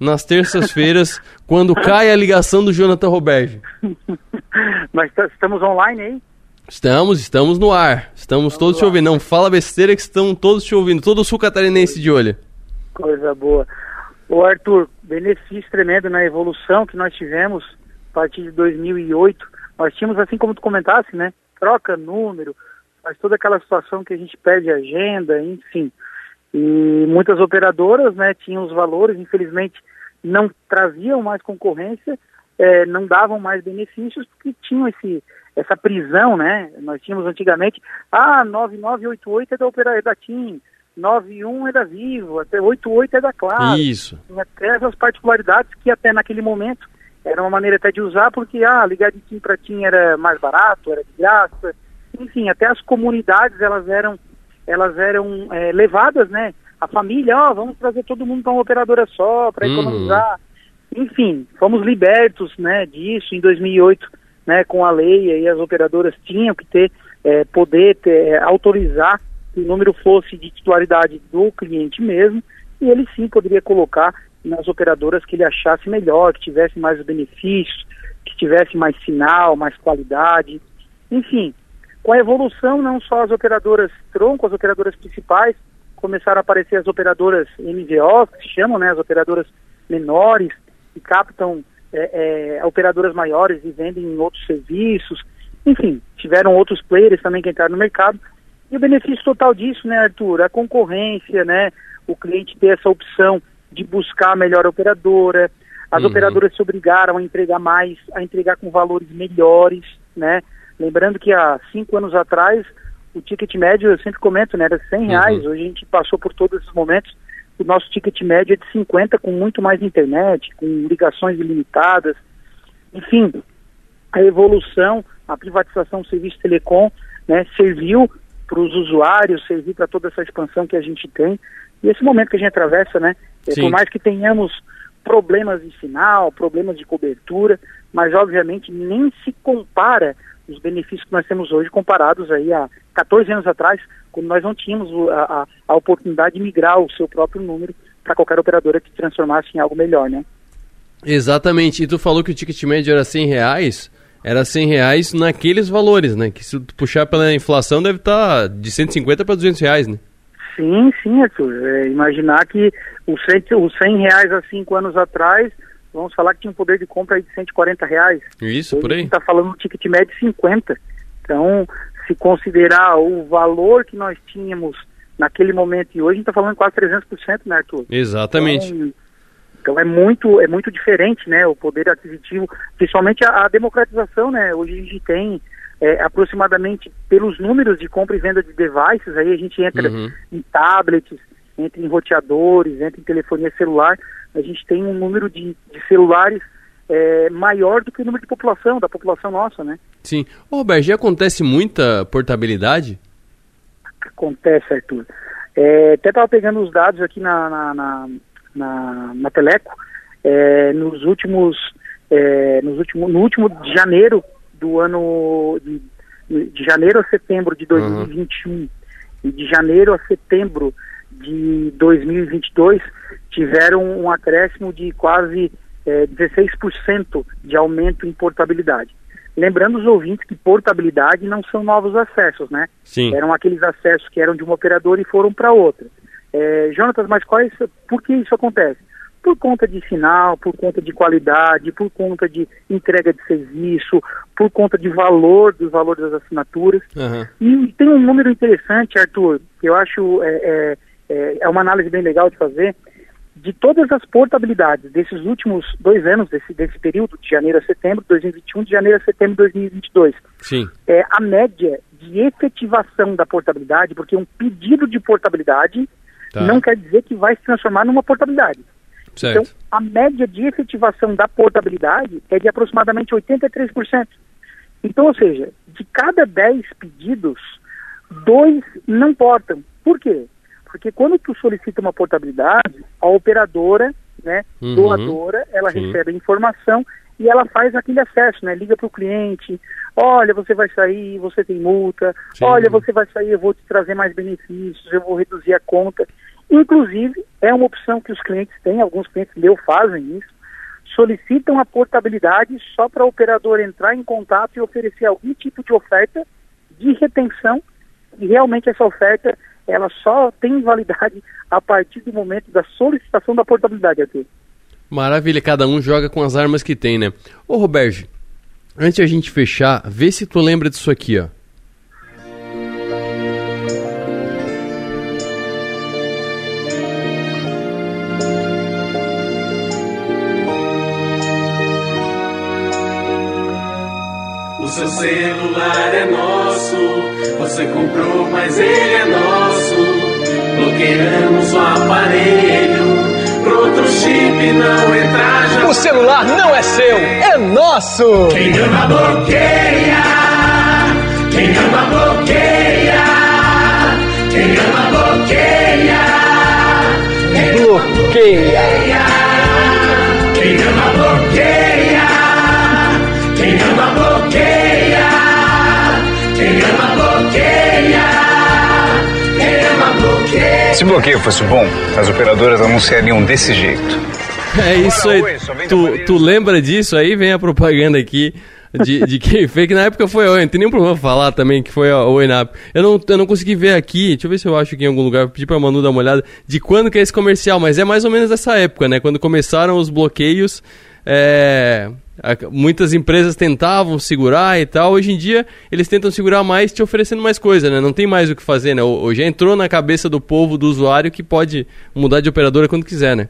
nas terças-feiras, <laughs> quando cai a ligação do Jonathan Roberto. <laughs> Mas estamos online aí? Estamos, estamos no ar. Estamos todos te ouvindo. Não fala besteira que estão todos te ouvindo. Todo o sul catarinense de olho. Coisa boa. Ô Arthur, benefício tremendo na evolução que nós tivemos a partir de 2008, nós tínhamos, assim como tu comentasse, né, troca número, mas toda aquela situação que a gente perde agenda, enfim. E muitas operadoras, né, tinham os valores, infelizmente não traziam mais concorrência, é, não davam mais benefícios porque tinham esse essa prisão, né? Nós tínhamos antigamente, ah, 9988 é da operadora é da TIM, 91 é da Vivo, até 88 é da Claro. Isso. Até essas particularidades que até naquele momento era uma maneira até de usar, porque ah, ligar de TIM para TIM era mais barato, era de graça. Enfim, até as comunidades elas eram, elas eram é, levadas, né? A família, ó, oh, vamos trazer todo mundo para uma operadora só, para uhum. economizar. Enfim, fomos libertos, né, disso em 2008, né, com a lei, e as operadoras tinham que ter, é, poder ter, é, autorizar que o número fosse de titularidade do cliente mesmo, e ele sim poderia colocar nas operadoras que ele achasse melhor, que tivesse mais benefícios, que tivesse mais sinal, mais qualidade. Enfim, com a evolução, não só as operadoras tronco, as operadoras principais, começaram a aparecer as operadoras MVO, que se chamam, né, as operadoras menores, que captam é, é, operadoras maiores e vendem outros serviços. Enfim, tiveram outros players também que entraram no mercado. E o benefício total disso, né, Arthur? A concorrência, né? O cliente ter essa opção de buscar a melhor operadora. As uhum. operadoras se obrigaram a entregar mais, a entregar com valores melhores, né? Lembrando que há cinco anos atrás, o ticket médio, eu sempre comento, né, era 100 uhum. reais. Uhum. Hoje a gente passou por todos esses momentos. O nosso ticket médio é de 50, com muito mais internet, com ligações ilimitadas. Enfim, a evolução, a privatização do serviço telecom, né, serviu para os usuários, serviu para toda essa expansão que a gente tem. E esse momento que a gente atravessa, né, é, por mais que tenhamos problemas de sinal, problemas de cobertura, mas obviamente nem se compara os benefícios que nós temos hoje comparados aí a 14 anos atrás, quando nós não tínhamos a, a, a oportunidade de migrar o seu próprio número para qualquer operadora que transformasse em algo melhor, né? Exatamente. E tu falou que o ticket médio era 100 reais. Era 100 reais naqueles valores, né? Que se tu puxar pela inflação deve estar tá de 150 para 200 reais, né? Sim, sim, Arthur. É, imaginar que os 100, os 100 reais há cinco anos atrás, vamos falar que tinha um poder de compra de 140 reais. Isso, Hoje por aí. A gente está falando um ticket médio de 50. Então, se considerar o valor que nós tínhamos naquele momento e hoje, a gente está falando quase 300%, né, Arthur? Exatamente. Então, então, é muito é muito diferente, né, o poder aquisitivo, principalmente a, a democratização, né? Hoje a gente tem é, aproximadamente pelos números de compra e venda de devices, aí a gente entra Uhum. em tablets, entra em roteadores, entra em telefonia celular, a gente tem um número de, de celulares é, maior do que o número de população, da população nossa, né? Sim. Ô, Roberto, já acontece muita portabilidade? Acontece, Arthur. É, até estava pegando os dados aqui na, na, na, na, na Teleco, é, nos últimos, é, nos últimos, no último de janeiro do ano, de, de janeiro a setembro de 2021 e de janeiro a setembro de 2022 tiveram um acréscimo de quase é, 16% de aumento em portabilidade. Lembrando os ouvintes que portabilidade não são novos acessos, né? Sim. Eram aqueles acessos que eram de uma operadora e foram para outra. É, Jonatas, mas quais, por que isso acontece? Por conta de sinal, por conta de qualidade, por conta de entrega de serviço, por conta de valor, do valor das assinaturas. Aham. E tem um número interessante, Arthur, que eu acho é, é, é, é uma análise bem legal de fazer, de todas as portabilidades desses últimos dois anos, desse, desse período, de janeiro a setembro de 2021, de janeiro a setembro de 2022, Sim. é a média de efetivação da portabilidade, porque um pedido de portabilidade Tá. não quer dizer que vai se transformar numa portabilidade. Certo. Então, a média de efetivação da portabilidade é de aproximadamente 83%. Então, ou seja, de cada 10 pedidos, dois não portam. Por quê? Porque quando tu solicita uma portabilidade, a operadora, né, Uhum. doadora, ela Sim. recebe a informação e ela faz aquele acesso, né? Liga para o cliente, olha, você vai sair, você tem multa, Sim. olha, você vai sair, eu vou te trazer mais benefícios, eu vou reduzir a conta. Inclusive, é uma opção que os clientes têm, alguns clientes meus fazem isso, solicitam a portabilidade só para a operadora entrar em contato e oferecer algum tipo de oferta de retenção e realmente essa oferta ela só tem validade a partir do momento da solicitação da portabilidade aqui. Maravilha, cada um joga com as armas que tem, né? Ô, Roberto, antes a gente fechar, vê se tu lembra disso aqui, ó. Seu celular é nosso, você comprou, mas ele é nosso. Bloqueamos o aparelho, pro outro chip não entrar já. O celular não é seu, é nosso! Quem ama bloqueia, quem ama bloqueia, quem ama bloqueia, quem bloqueia, quem ama bloqueia, quem ama bloqueia, Se bloqueio fosse bom, as operadoras anunciariam desse jeito. É isso aí. Tu, tu lembra disso aí? Vem a propaganda aqui de, de quem fez, que na época foi a. Não tem nem problema falar também que foi a Oi na eu não, eu não consegui ver aqui, deixa eu ver se eu acho aqui em algum lugar, vou pedir pra Manu dar uma olhada de quando que é esse comercial, mas é mais ou menos essa época, né? Quando começaram os bloqueios, é, muitas empresas tentavam segurar e tal. Hoje em dia, eles tentam segurar mais te oferecendo mais coisa, né? Não tem mais o que fazer, né? Hoje já entrou na cabeça do povo, do usuário, que pode mudar de operadora quando quiser, né?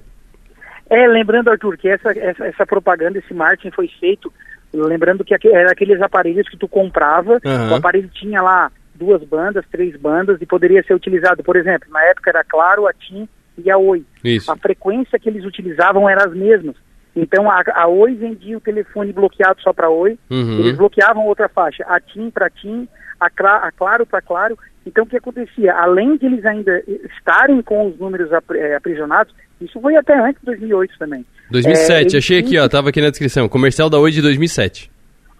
É, lembrando, Arthur, que essa, essa, essa propaganda, esse marketing foi feito, lembrando que era aqueles aparelhos que tu comprava, Aham. o aparelho tinha lá duas bandas, três bandas, e poderia ser utilizado, por exemplo, na época era Claro, a TIM e a Oi. Isso. A frequência que eles utilizavam era as mesmas. Então a, a Oi vendia o telefone bloqueado só para Oi, Uhum. eles bloqueavam outra faixa, a TIM para TIM, a, Cla- a Claro para Claro. Então o que acontecia? Além de eles ainda estarem com os números eh, aprisionados, isso foi até antes de 2008 também. 2007, É, eles achei aqui, ó, tava aqui na descrição. Comercial da Oi de 2007.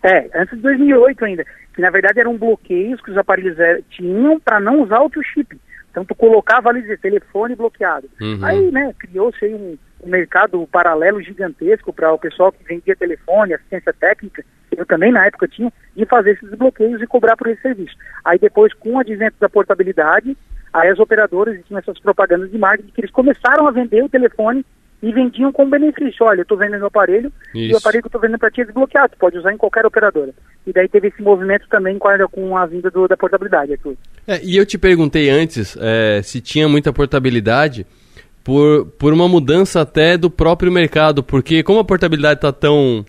É, antes de 2008 ainda. Que na verdade eram bloqueios que os aparelhos eh, tinham para não usar o chip. Então tu colocava ali dizer, telefone bloqueado. Uhum. Aí, né, criou-se aí um, um mercado paralelo gigantesco para o pessoal que vendia telefone, assistência técnica, eu também na época tinha, de fazer esses bloqueios e cobrar por esse serviço. Aí depois, com o advento da portabilidade, aí as operadoras tinham essas propagandas de marketing que eles começaram a vender o telefone e vendiam com benefício. Olha, eu estou vendendo o aparelho e Isso. o aparelho que eu estou vendendo para ti é desbloqueado, pode usar em qualquer operadora. E daí teve esse movimento também com a, com a vinda do- da portabilidade. É, e eu te perguntei antes é, se tinha muita portabilidade por, por uma mudança até do próprio mercado, porque como a portabilidade está tão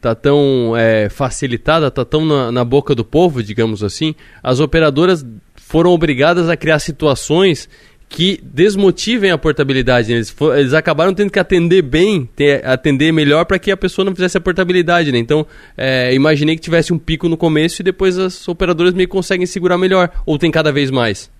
tá tão é, facilitada, tá tão na, na boca do povo, digamos assim, as operadoras foram obrigadas a criar situações que desmotivem a portabilidade. Né? Eles, for, eles acabaram tendo que atender bem, ter, atender melhor para que a pessoa não fizesse a portabilidade. Né? Então, é, imaginei que tivesse um pico no começo e depois as operadoras meio conseguem segurar melhor. Ou tem cada vez mais?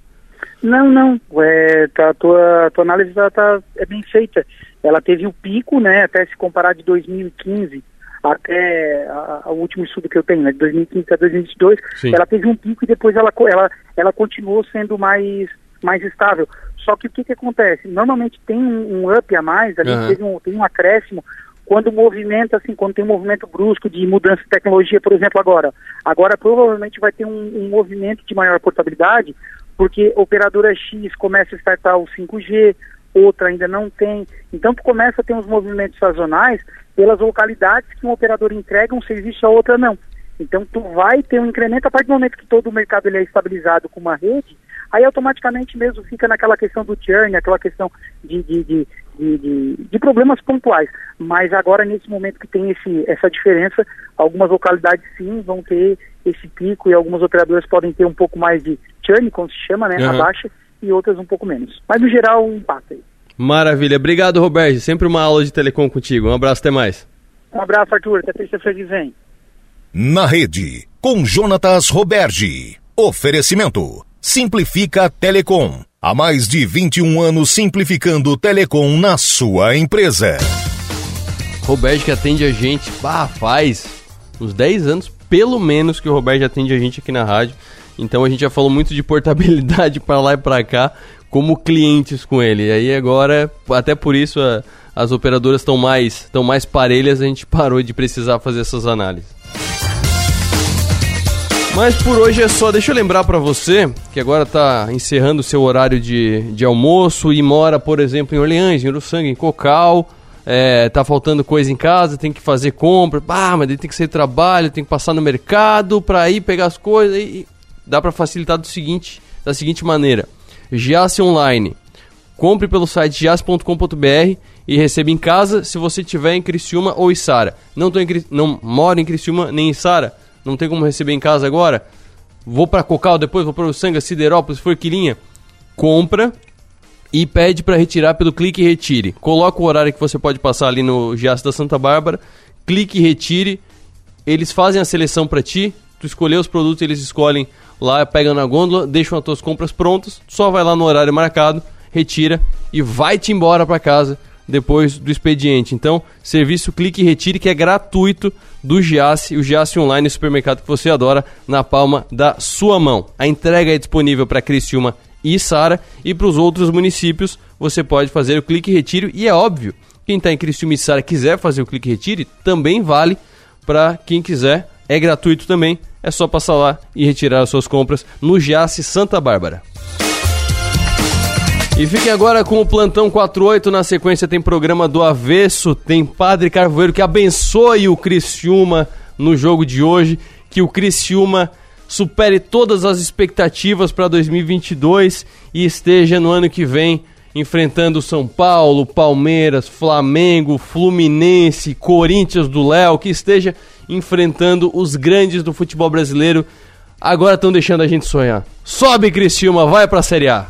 Não, não. É, tá, a tua, tua análise tá, tá, é bem feita. Ela teve o um pico, né, até se comparar de 2015 até o último estudo que eu tenho, né, de 2015 a 2022, Sim. ela teve um pico e depois ela, ela, ela continuou sendo mais mais estável. Só que o que, que acontece? Normalmente tem um, um up a mais, ali uhum. tem, um, tem um acréscimo, quando o movimento, assim, quando tem um movimento brusco de mudança de tecnologia, por exemplo, agora. Agora provavelmente vai ter um, um movimento de maior portabilidade, porque operadora X começa a startar o 5G, outra ainda não tem. Então começa a ter uns movimentos sazonais pelas localidades que um operador entrega um serviço, a outra não. Então tu vai ter um incremento a partir do momento que todo o mercado ele é estabilizado com uma rede, aí automaticamente mesmo fica naquela questão do churn, aquela questão de, de, de, de, de problemas pontuais. Mas agora, nesse momento que tem esse, essa diferença, algumas localidades sim vão ter esse pico e algumas operadoras podem ter um pouco mais de churn, como se chama, né, uhum. a baixa, e outras um pouco menos. Mas no geral, um empate aí. Maravilha. Obrigado, Roberto. Sempre uma aula de telecom contigo. Um abraço, até mais. Um abraço, Arthur. Até terça-feira que vem. Na rede, com Jonatas Roberge. Oferecimento. Simplifica Telecom. Há mais de 21 anos simplificando Telecom na sua empresa. Roberto que atende a gente, bah, faz uns 10 anos, pelo menos, que o Roberto atende a gente aqui na rádio. Então a gente já falou muito de portabilidade <laughs> para lá e para cá, como clientes com ele. E aí agora, até por isso, a, as operadoras estão mais, mais parelhas, a gente parou de precisar fazer essas análises. Mas por hoje é só. Deixa eu lembrar para você que agora tá encerrando o seu horário de, de almoço e mora, por exemplo, em Orleans, em Uruçanga, em Cocal. É, tá faltando coisa em casa, tem que fazer compra. Ah, mas tem que sair trabalho, tem que passar no mercado para ir pegar as coisas. E dá para facilitar do seguinte, da seguinte maneira: Giasse Online. Compre pelo site giasse.com.br e receba em casa se você estiver em Criciúma ou Içara. Não, tô em, não moro em Criciúma nem em Içara? não tem como receber em casa agora, vou para Cocal, depois vou para o Sanga, Siderópolis, Forquilinha, compra e pede para retirar pelo clique e retire. Coloca o horário que você pode passar ali no Giaço da Santa Bárbara, clique e retire. Eles fazem a seleção para ti, tu escolher os produtos, eles escolhem lá, pegam na gôndola, deixam as tuas compras prontas, só vai lá no horário marcado, retira e vai-te embora para casa depois do expediente. Então, serviço clique e retire que é gratuito do Giasse, o Giasse Online, supermercado que você adora, na palma da sua mão. A entrega é disponível para Criciúma e Sara e para os outros municípios você pode fazer o clique e retire e é óbvio, quem está em Criciúma e Sara quiser fazer o clique e retire, também vale para quem quiser, é gratuito também, é só passar lá e retirar as suas compras no Giasse Santa Bárbara. E fique agora com o Plantão 48. Na sequência tem programa do Avesso, tem Padre Carvoeiro que abençoe o Criciúma no jogo de hoje. Que o Criciúma supere todas as expectativas para 2022 e esteja no ano que vem enfrentando São Paulo, Palmeiras, Flamengo, Fluminense, Corinthians do Léo, que esteja enfrentando os grandes do futebol brasileiro. Agora estão deixando a gente sonhar. Sobe Criciúma, vai para a Série A.